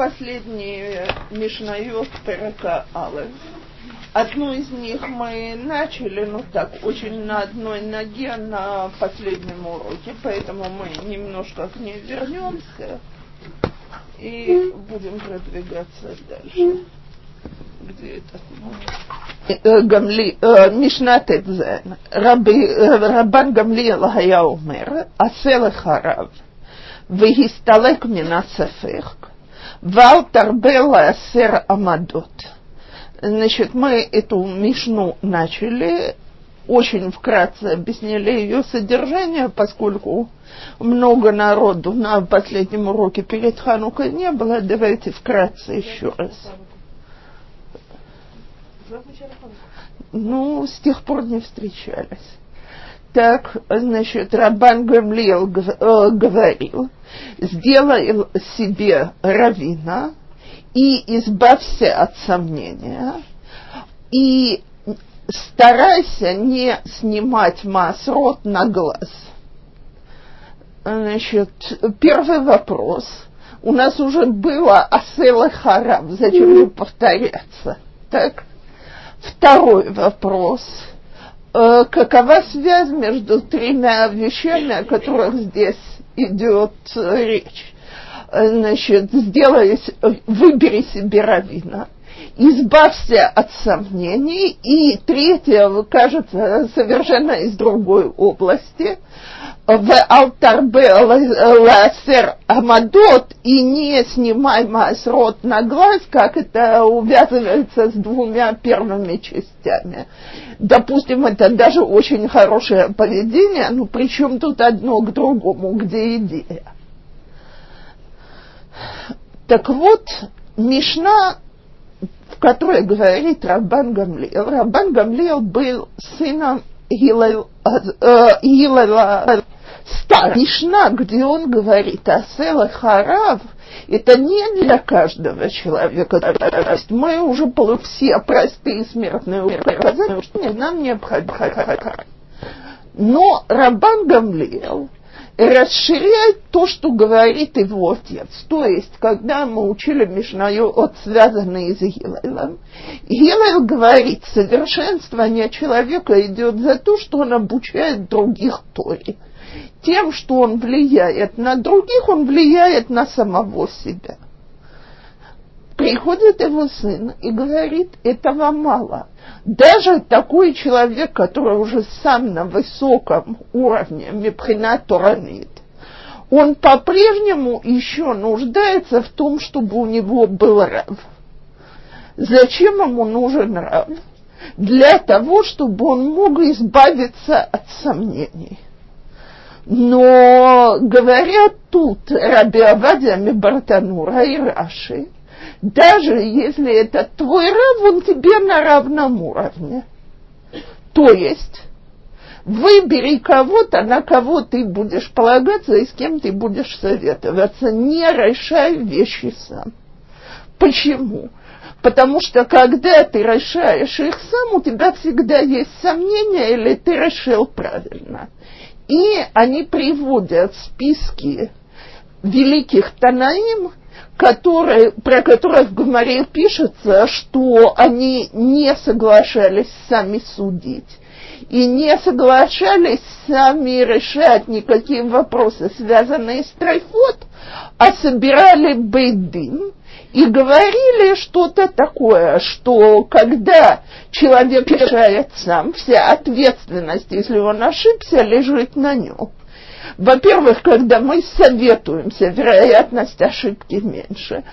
последние э, Мишнайот Перека Алы. Одну из них мы начали, ну так, очень на одной ноге на последнем уроке, поэтому мы немножко к ней вернемся и будем продвигаться дальше. Где это? Э, Гамли, э, Мишна Тедзен, Рабан Гамлиел Хаяумер, Аселех Харав, Вегисталек Мина Сафех, Валтер Белла Сер Амадот. Значит, мы эту Мишну начали, очень вкратце объяснили ее содержание, поскольку много народу на последнем уроке перед Ханукой не было. Давайте вкратце еще раз. Ну, с тех пор не встречались. Так, значит, Рабан Гамлиел э, говорил, сделай себе равина, и избавься от сомнения, и старайся не снимать масрот на глаз. Значит, первый вопрос. У нас уже было асела харам, зачем же повторяться? Так? Второй вопрос. Э, какова связь между тремя вещами, о которых здесь идет речь? значит, сделай, выбери себе равина, избавься от сомнений. И третье, кажется, совершенно из другой области. В алтарбе ласер амадот и не снимай масрот на глаз, как это увязывается с двумя первыми частями. Допустим, это даже очень хорошее поведение, но причем тут одно к другому, где идея. Так вот, Мишна, в которой говорит Рабан Гамлиел, Рабан Гамлиел был сыном Гилела э, Стар. Мишна, где он говорит о Села Харав, это не для каждого человека. Мы уже все простые смертные указания, что нам необходимо. Но Рабан Гамлиел – расширяет то, что говорит его отец. То есть, когда мы учили Мишнаю от связанные с Гилелом, Гилел говорит, совершенствование человека идет за то, что он обучает других Торе. Тем, что он влияет на других, он влияет на самого себя. Приходит его сын и говорит, этого мало. Даже такой человек, который уже сам на высоком уровне, мепхина Торанит, он по-прежнему еще нуждается в том, чтобы у него был рав. Зачем ему нужен рав? Для того, чтобы он мог избавиться от сомнений. Но говорят тут Раби Авадия Мибартанура и Раши – даже если это твой рав, он тебе на равном уровне. То есть выбери кого-то, на кого ты будешь полагаться и с кем ты будешь советоваться. Не решай вещи сам. Почему? Потому что когда ты решаешь их сам, у тебя всегда есть сомнения, или ты решил правильно. И они приводят списки великих Танаим, которые, про которых в Гумаре пишется, что они не соглашались сами судить и не соглашались сами решать никакие вопросы, связанные с трайфот, а собирали бейдин и говорили что-то такое, что когда человек решает сам, вся ответственность, если он ошибся, лежит на нем. Во-первых, когда мы советуемся, вероятность ошибки меньше.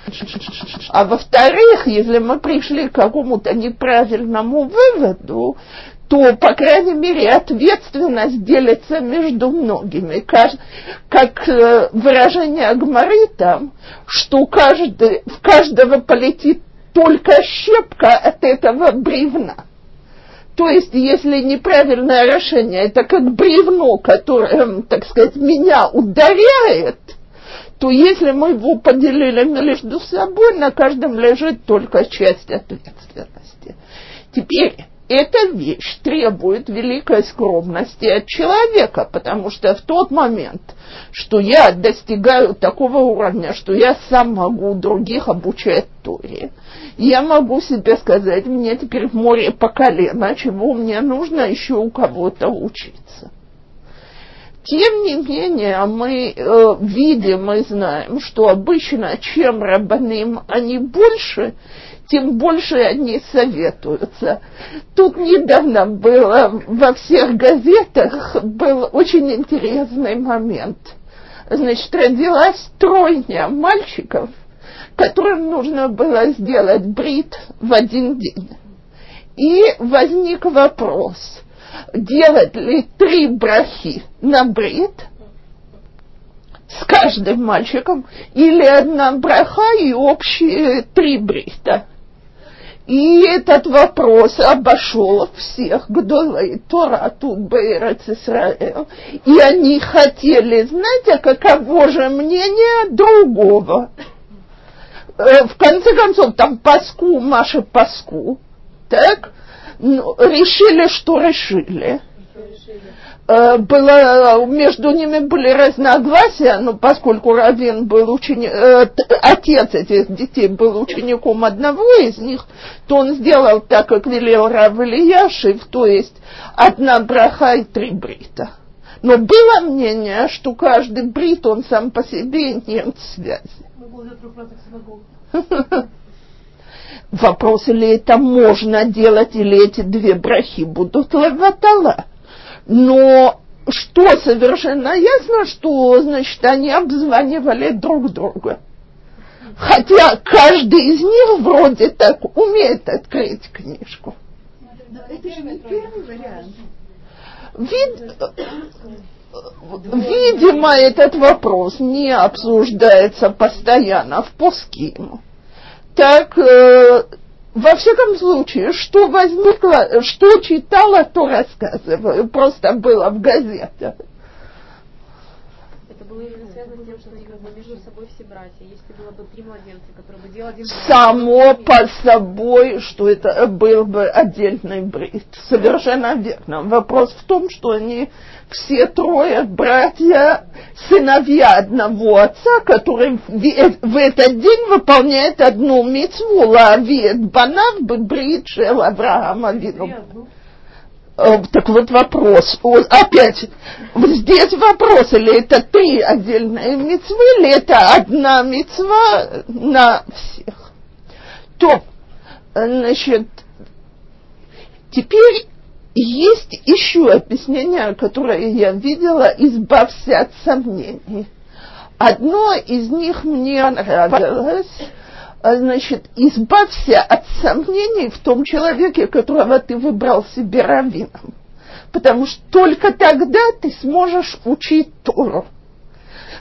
А во-вторых, если мы пришли к какому-то неправильному выводу, то, по крайней мере, ответственность делится между многими. Как э, выражение Агмары там, что каждый, в каждого полетит только щепка от этого бревна. То есть, если неправильное решение, это как бревно, которое, так сказать, меня ударяет, то если мы его поделили между собой, на каждом лежит только часть ответственности. Теперь, эта вещь требует великой скромности от человека, потому что в тот момент, что я достигаю такого уровня, что я сам могу других обучать Торе, я могу себе сказать, мне теперь в море по колено, чего мне нужно еще у кого-то учиться. Тем не менее, мы э, видим и знаем, что обычно чем рабаным они больше, тем больше они советуются. Тут недавно было во всех газетах был очень интересный момент. Значит, родилась тройня мальчиков, которым нужно было сделать брит в один день. И возник вопрос – делать ли три брахи на брит с каждым мальчиком, или одна браха и общие три брита. И этот вопрос обошел всех Гдолей Торату Бейрец Исраэл. И они хотели знать, а каково же мнение другого. Э, в конце концов, там Паску, Маша Паску, так? Ну, решили, что решили. Э, было, между ними были разногласия, но поскольку Равин был ученик, э, отец этих детей был учеником одного из них, то он сделал так, как велел Рав Ильяшев, то есть одна браха и три брита. Но было мнение, что каждый брит, он сам по себе нет связи. Вопрос, или это можно делать, или эти две брахи будут лаватала. Но что совершенно ясно, что, значит, они обзванивали друг друга. Хотя каждый из них вроде так умеет открыть книжку. Это же не первый вариант. Вид, видимо, этот вопрос не обсуждается постоянно в Пускиму так э, во всяком случае, что возникло, что читала, то рассказываю, просто было в газетах. Было именно связано с тем, что как бы между собой все братья. Если было бы три младенца, которые бы делали один Само по собой, что это был бы отдельный брит. Совершенно верно. Вопрос в том, что они все трое братья, сыновья одного отца, который в этот день выполняет одну митцву, лавит банав брит шел Авраама вину. Э, так вот вопрос, опять, здесь вопрос, или это три отдельные мецвы, или это одна мецва на всех. То, значит, теперь есть еще объяснение, которое я видела, избавься от сомнений. Одно из них мне нравилось, значит, избавься от сомнений в том человеке, которого ты выбрал себе раввином. Потому что только тогда ты сможешь учить Тору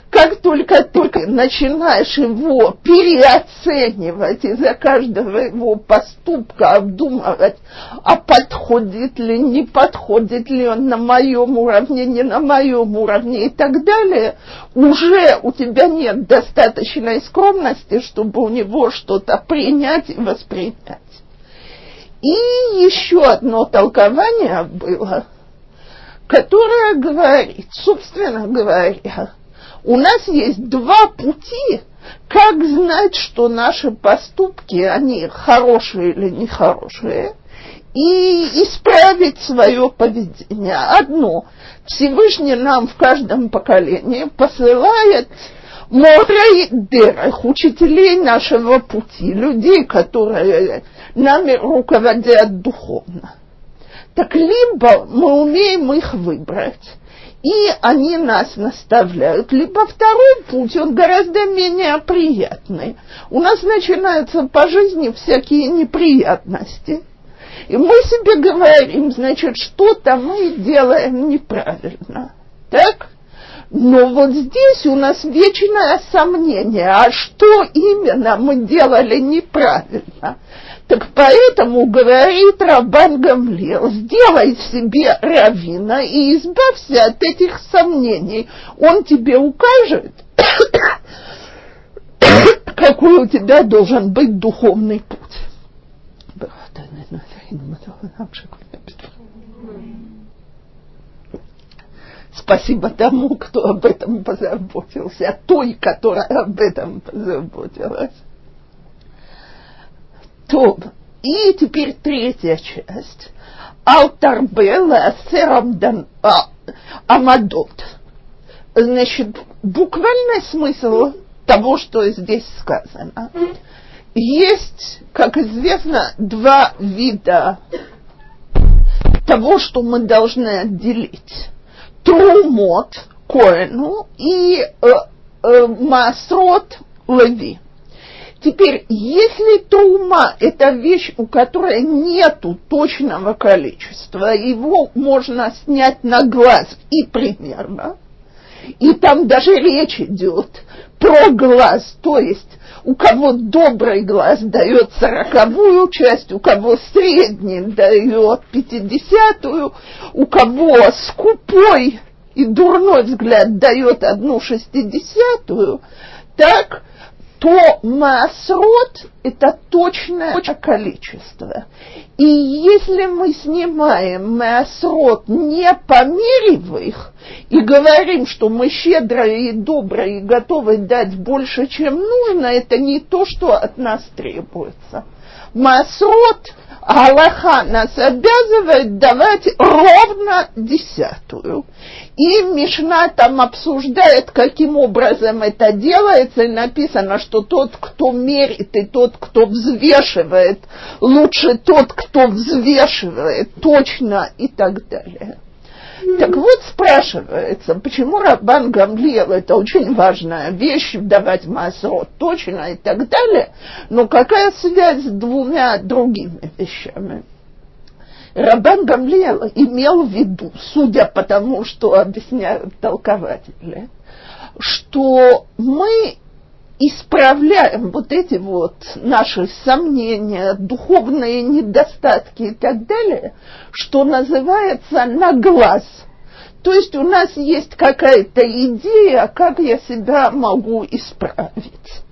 как только ты начинаешь его переоценивать из-за каждого его поступка обдумывать, а подходит ли, не подходит ли он на моем уровне, не на моем уровне и так далее, уже у тебя нет достаточной скромности, чтобы у него что-то принять и воспринять. И еще одно толкование было, которое говорит, собственно говоря, у нас есть два пути, как знать, что наши поступки, они хорошие или нехорошие, и исправить свое поведение. Одно, Всевышний нам в каждом поколении посылает море дырах, учителей нашего пути, людей, которые нами руководят духовно. Так либо мы умеем их выбрать, и они нас наставляют. Либо второй путь, он гораздо менее приятный. У нас начинаются по жизни всякие неприятности. И мы себе говорим, значит, что-то мы делаем неправильно. Так? Но вот здесь у нас вечное сомнение, а что именно мы делали неправильно. Так поэтому говорит Рабан Гамлел, сделай себе равина и избавься от этих сомнений. Он тебе укажет, какой у тебя должен быть духовный путь. Спасибо тому, кто об этом позаботился, той, которая об этом позаботилась. То, и теперь третья часть. Алтарбела серам а, амадот. Значит, буквальный смысл того, что здесь сказано. Есть, как известно, два вида того, что мы должны отделить. Трумот Коэну и э, э, Масрот Леви. Теперь, если трума – это вещь, у которой нету точного количества, его можно снять на глаз и примерно, и там даже речь идет про глаз, то есть у кого добрый глаз дает сороковую часть, у кого средний дает пятидесятую, у кого скупой и дурной взгляд дает одну шестидесятую, так то масрот – это точное количество. И если мы снимаем масрот, не померив их, и говорим, что мы щедрые и добрые и готовы дать больше, чем нужно, это не то, что от нас требуется. Масрот – Аллаха нас обязывает давать ровно десятую. И Мишна там обсуждает, каким образом это делается, и написано, что тот, кто мерит, и тот, кто взвешивает, лучше тот, кто взвешивает точно и так далее. Так вот спрашивается, почему Рабан Гамлиел, это очень важная вещь, давать масрот точно и так далее, но какая связь с двумя другими вещами? Рабан Гамлиел имел в виду, судя по тому, что объясняют толкователи, что мы исправляем вот эти вот наши сомнения, духовные недостатки и так далее, что называется на глаз. То есть у нас есть какая-то идея, как я себя могу исправить.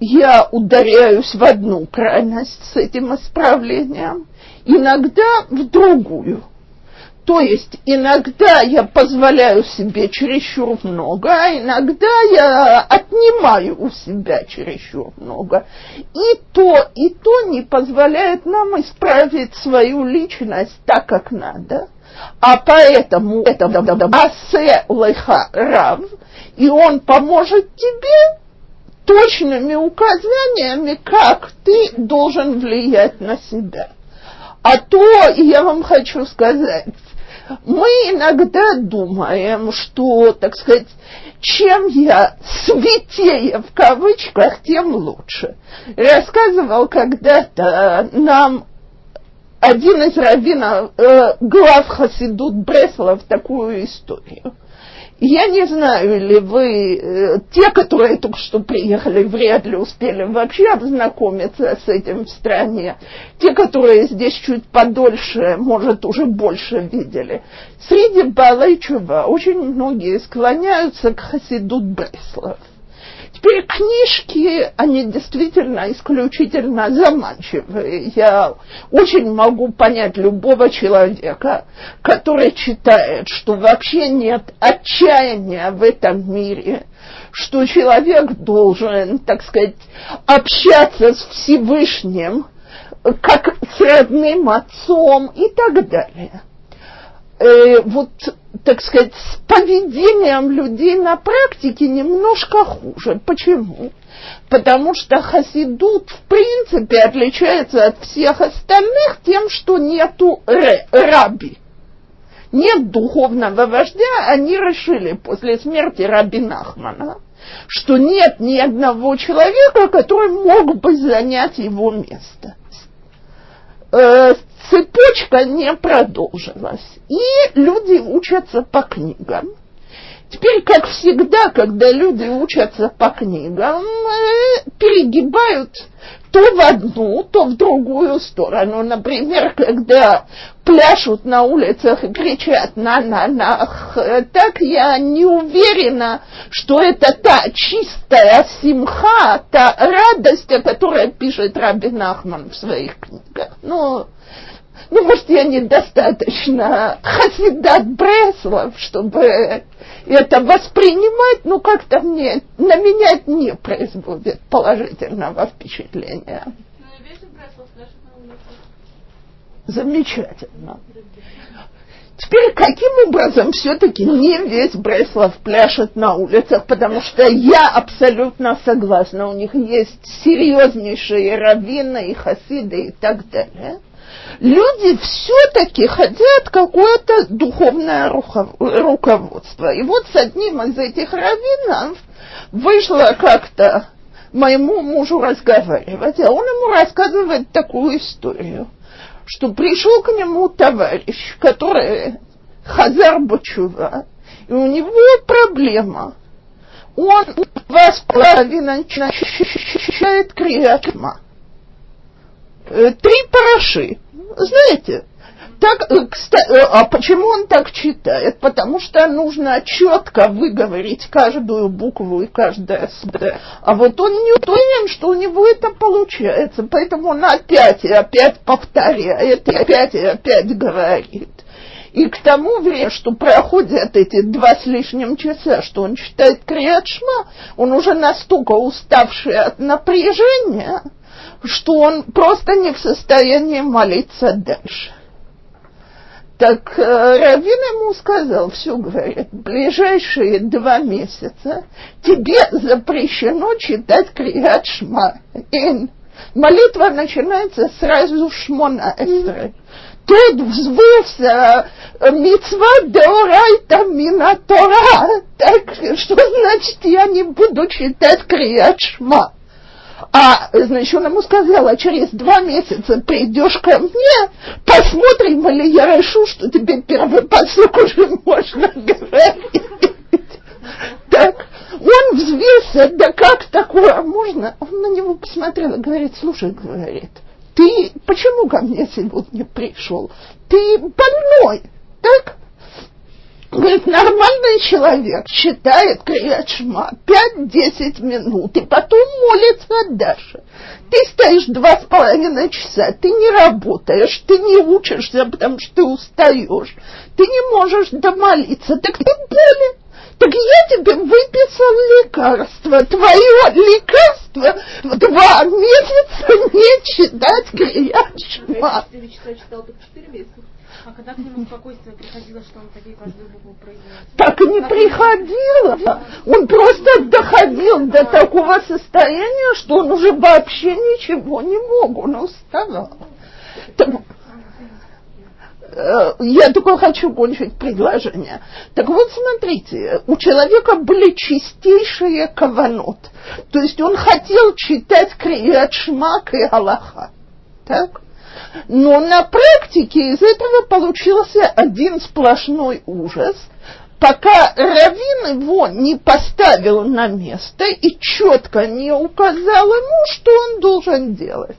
Я ударяюсь в одну крайность с этим исправлением, иногда в другую. То есть иногда я позволяю себе чересчур много, а иногда я отнимаю у себя чересчур много. И то, и то не позволяет нам исправить свою личность так, как надо. А поэтому это асе леха рав, и он поможет тебе точными указаниями, как ты должен влиять на себя. А то я вам хочу сказать, мы иногда думаем, что, так сказать, чем я святее в кавычках, тем лучше. Рассказывал когда-то нам один из раввинов, э, глав Хасидут Бреслов, такую историю. Я не знаю, или вы, э, те, которые только что приехали, вряд ли успели вообще ознакомиться с этим в стране. Те, которые здесь чуть подольше, может, уже больше видели. Среди Балайчува очень многие склоняются к Хасидут Бреслов. Теперь книжки, они действительно исключительно заманчивые. Я очень могу понять любого человека, который читает, что вообще нет отчаяния в этом мире, что человек должен, так сказать, общаться с Всевышним, как с родным отцом и так далее. Э, вот так сказать, с поведением людей на практике немножко хуже. Почему? Потому что хасидут в принципе отличается от всех остальных тем, что нету раби. Нет духовного вождя, они решили после смерти раби Нахмана, что нет ни одного человека, который мог бы занять его место. Э, цепочка не продолжилась. И люди учатся по книгам. Теперь, как всегда, когда люди учатся по книгам, перегибают то в одну, то в другую сторону. Например, когда пляшут на улицах и кричат на-на-нах, так я не уверена, что это та чистая симха, та радость, о которой пишет Рабин Ахман в своих книгах. Но ну, может, я недостаточно хасидат Бреслов, чтобы это воспринимать, но как-то мне, на меня это не производит положительного впечатления. Замечательно. Теперь каким образом все-таки не весь Бреслов пляшет на улицах, потому что я абсолютно согласна, у них есть серьезнейшие раввины и хасиды и так далее – люди все-таки хотят какое-то духовное руководство. И вот с одним из этих раввинов вышло как-то моему мужу разговаривать, а он ему рассказывает такую историю, что пришел к нему товарищ, который Хазар Бачува, и у него проблема. Он два с половиной ощущает криатма. Э, три параши. Знаете, так, э, кстати, э, а почему он так читает? Потому что нужно четко выговорить каждую букву и каждое слово. А вот он не уверен, что у него это получается. Поэтому он опять и опять повторяет, и опять и опять говорит. И к тому времени, что проходят эти два с лишним часа, что он читает Криадшма, он уже настолько уставший от напряжения, что он просто не в состоянии молиться дальше. Так э, Равин ему сказал, все говорит, ближайшие два месяца тебе запрещено читать Криат Шма. молитва начинается сразу Шмона Эсры. Тут взвылся митцва деорайта мина Тора. Так что значит я не буду читать Криат Шма? А, значит, он ему сказал, а через два месяца придешь ко мне, посмотрим, или я решу, что тебе первый посок уже можно говорить. Так, он взвесил, да как такое можно? Он на него посмотрел и говорит, слушай, говорит, ты почему ко мне сегодня пришел? Ты больной, так? Говорит, нормальный человек читает Криячма 5-10 минут и потом молится дальше. Ты стоишь два с половиной часа, ты не работаешь, ты не учишься, потому что ты устаешь, ты не можешь домолиться, так ты болен. Так я тебе выписал лекарство. Твое лекарство два месяца не читать Криячма. Ты читал только 4 месяца. А когда к нему спокойствие приходило, что он такие каждую букву произносит? Так и не приходило. Он просто доходил до такого состояния, что он уже вообще ничего не мог, он уставал. Так, э, я только хочу кончить предложение. Так вот, смотрите, у человека были чистейшие каванот. То есть он хотел читать Крият Шмак и Аллаха. Так? Но на практике из этого получился один сплошной ужас, пока Равин его не поставил на место и четко не указал ему, что он должен делать.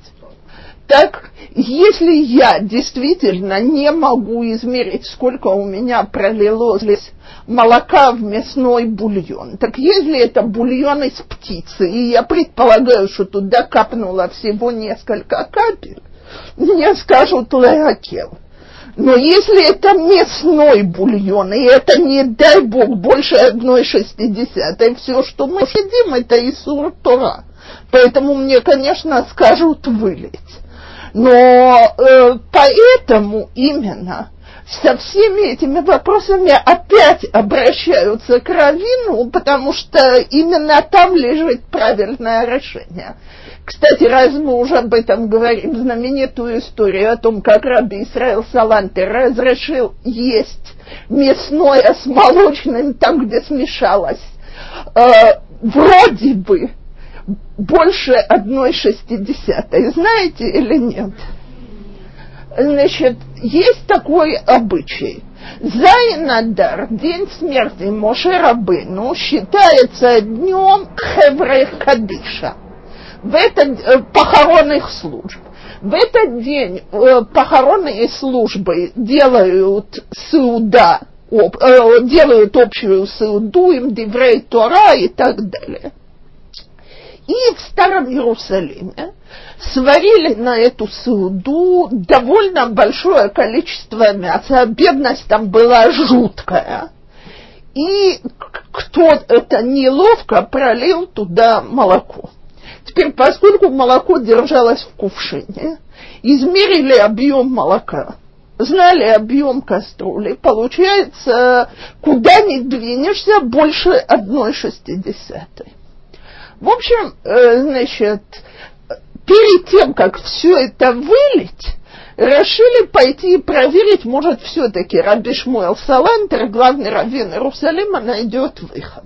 Так, если я действительно не могу измерить, сколько у меня пролилось молока в мясной бульон, так если это бульон из птицы, и я предполагаю, что туда капнуло всего несколько капель, мне скажут леакел. Но если это мясной бульон, и это, не дай бог, больше одной шестидесятой, все, что мы едим, это Исур Тора. Поэтому мне, конечно, скажут вылить. Но э, поэтому именно со всеми этими вопросами опять обращаются к Равину, потому что именно там лежит правильное решение. Кстати, раз мы уже об этом говорим, знаменитую историю о том, как Раби Исраил Саланте разрешил есть мясное с молочным там, где смешалось, э, вроде бы больше одной шестидесятой. Знаете или нет? Значит, есть такой обычай. Зайнадар, день смерти Моше Рабыну, считается днем Хевре Кадиша – В этот э, похоронных служб. В этот день э, похоронные службы делают суда, об, э, делают общую суду, им Деврей Тора и так далее. И в Старом Иерусалиме сварили на эту суду довольно большое количество мяса. Бедность там была жуткая. И кто-то неловко пролил туда молоко. Теперь, поскольку молоко держалось в кувшине, измерили объем молока, знали объем кастрюли, получается, куда ни двинешься, больше одной шестидесятой. В общем, э, значит, перед тем, как все это вылить, решили пойти и проверить, может, все-таки Раби Шмуэл Салантер, главный раввин Иерусалима, найдет выход.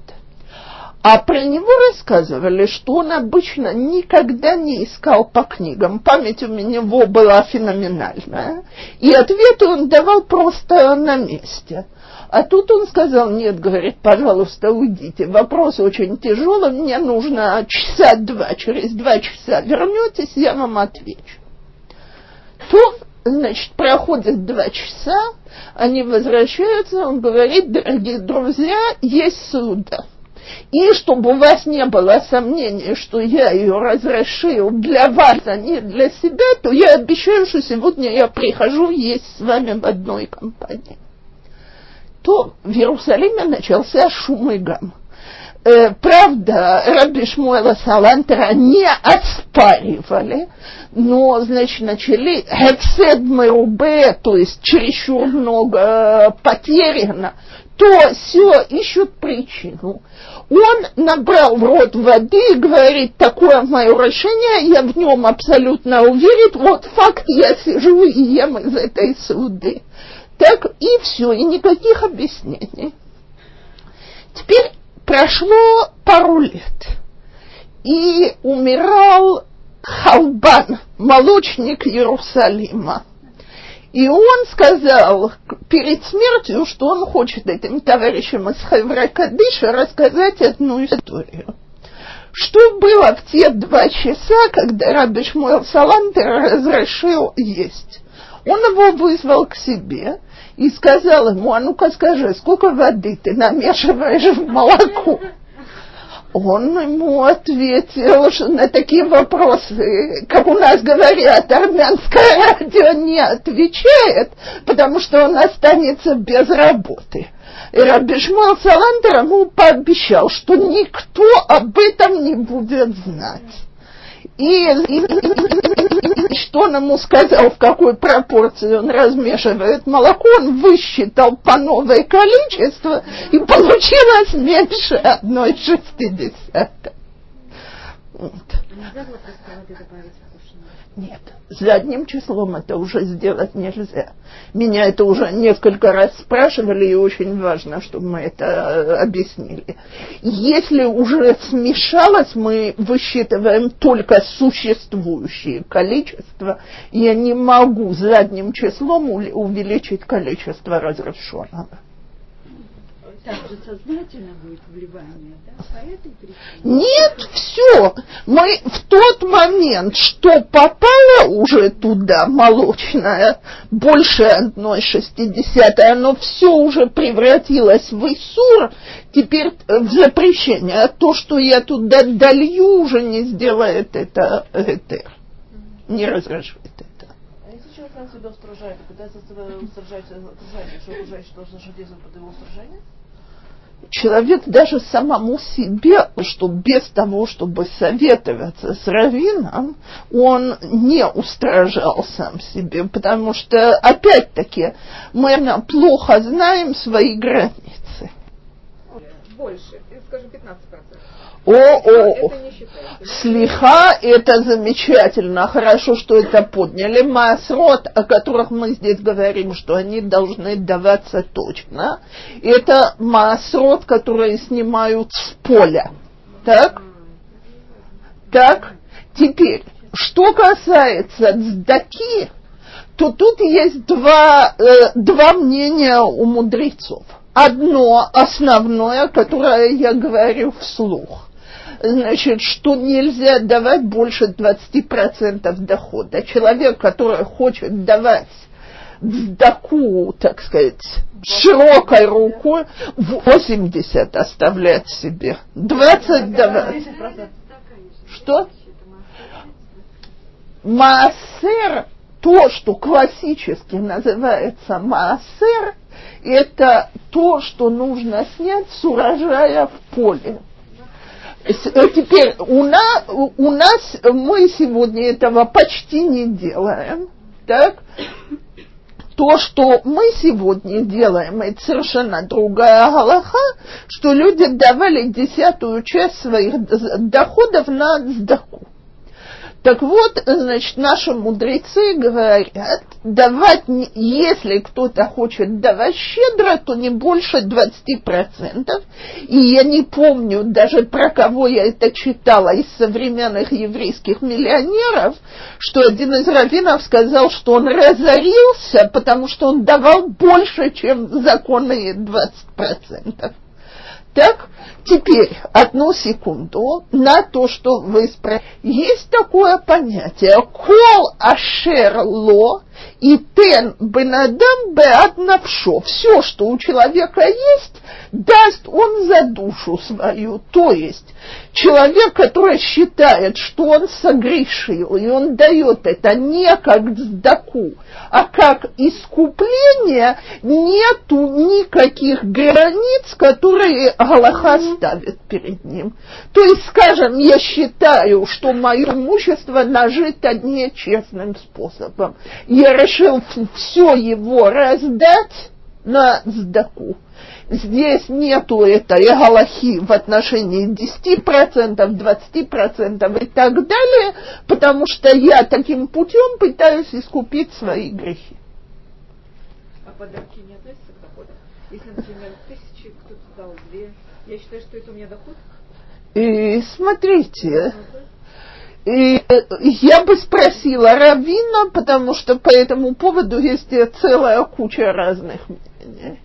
А про него рассказывали, что он обычно никогда не искал по книгам. Память у него была феноменальная. И ответы он давал просто на месте. А тут он сказал, нет, говорит, пожалуйста, уйдите. Вопрос очень тяжелый, мне нужно часа два, через два часа вернетесь, я вам отвечу. То, значит, проходит два часа, они возвращаются, он говорит, дорогие друзья, есть суда. И чтобы у вас не было сомнений, что я ее разрешил для вас, а не для себя, то я обещаю, что сегодня я прихожу есть с вами в одной компании то в Иерусалиме начался шум и гам. Э, правда, Раби Шмуэла Салантера не оспаривали, но, значит, начали хефсед мерубе, то есть чересчур много потеряно, то все ищут причину. Он набрал в рот воды и говорит, такое мое решение, я в нем абсолютно уверен, вот факт, я сижу и ем из этой суды. Так и все, и никаких объяснений. Теперь прошло пару лет, и умирал Халбан, молочник Иерусалима. И он сказал перед смертью, что он хочет этим товарищам из Хевра Кадыша рассказать одну историю. Что было в те два часа, когда Раби Шмуэл Салантер разрешил есть? Он его вызвал к себе и сказал ему, а ну-ка скажи, сколько воды ты намешиваешь в молоко? Он ему ответил, что на такие вопросы, как у нас говорят, армянское радио не отвечает, потому что он останется без работы. И Рабишмал Саландер ему пообещал, что никто об этом не будет знать. И, и что он ему сказал, в какой пропорции он размешивает молоко, он высчитал по новое количество, и получилось меньше одной шестидесятой. Вот. Нельзя было просто воды добавить нет, задним числом это уже сделать нельзя. Меня это уже несколько раз спрашивали, и очень важно, чтобы мы это э, объяснили. Если уже смешалось, мы высчитываем только существующее количество. Я не могу задним числом увеличить количество разрешенного также сознательно будет вливание, да, по этой причине? Нет, все. Мы в тот момент, что попало уже туда молочное, больше одной шестидесятой, оно все уже превратилось в Исур, теперь в запрещение. А то, что я туда долью, уже не сделает это Этер. Не разрешит это. А если человек нас себя устражает, пытается устражать окружающих, что окружающие должны действовать под его устражение? Человек даже самому себе, что без того, чтобы советоваться с раввином, он не устражал сам себе, потому что, опять-таки, мы плохо знаем свои границы. Больше, скажем, 15%. О, о, слиха, это замечательно, хорошо, что это подняли. Масрот, о которых мы здесь говорим, что они должны даваться точно, это масрот, которые снимают с поля. Так? Так? Теперь, что касается цдаки, то тут есть два, э, два мнения у мудрецов. Одно основное, которое я говорю вслух значит, что нельзя давать больше 20% дохода. Человек, который хочет давать сдаку, так сказать, широкой рукой, 80 оставлять себе, 20 давать. Что? Маасер, то, что классически называется маасер, это то, что нужно снять с урожая в поле. Э, теперь у нас, у нас мы сегодня этого почти не делаем, так? То, что мы сегодня делаем, это совершенно другая галаха, что люди давали десятую часть своих доходов на сдаку. Так вот, значит, наши мудрецы говорят, давать, если кто-то хочет давать щедро, то не больше 20%. И я не помню даже про кого я это читала из современных еврейских миллионеров, что один из раввинов сказал, что он разорился, потому что он давал больше, чем законные 20%. Так, теперь одну секунду на то, что вы спросили. Есть такое понятие «кол ашер ло» и «тен бенадам беад навшо». Все, что у человека есть, даст он за душу свою. То есть человек, который считает, что он согрешил, и он дает это не как сдаку, а как искупление, нету никаких границ, которые Галаха ставит перед ним. То есть, скажем, я считаю, что мое имущество нажито нечестным способом. Я решил все его раздать на сдаку. Здесь нету этой галахи в отношении 10%, 20% и так далее, потому что я таким путем пытаюсь искупить свои грехи. А подарки не относятся к доходу? Если, например, тысячи, кто-то дал две, я считаю, что это у меня доход? И смотрите, и я бы спросила Равина, потому что по этому поводу есть целая куча разных мнений.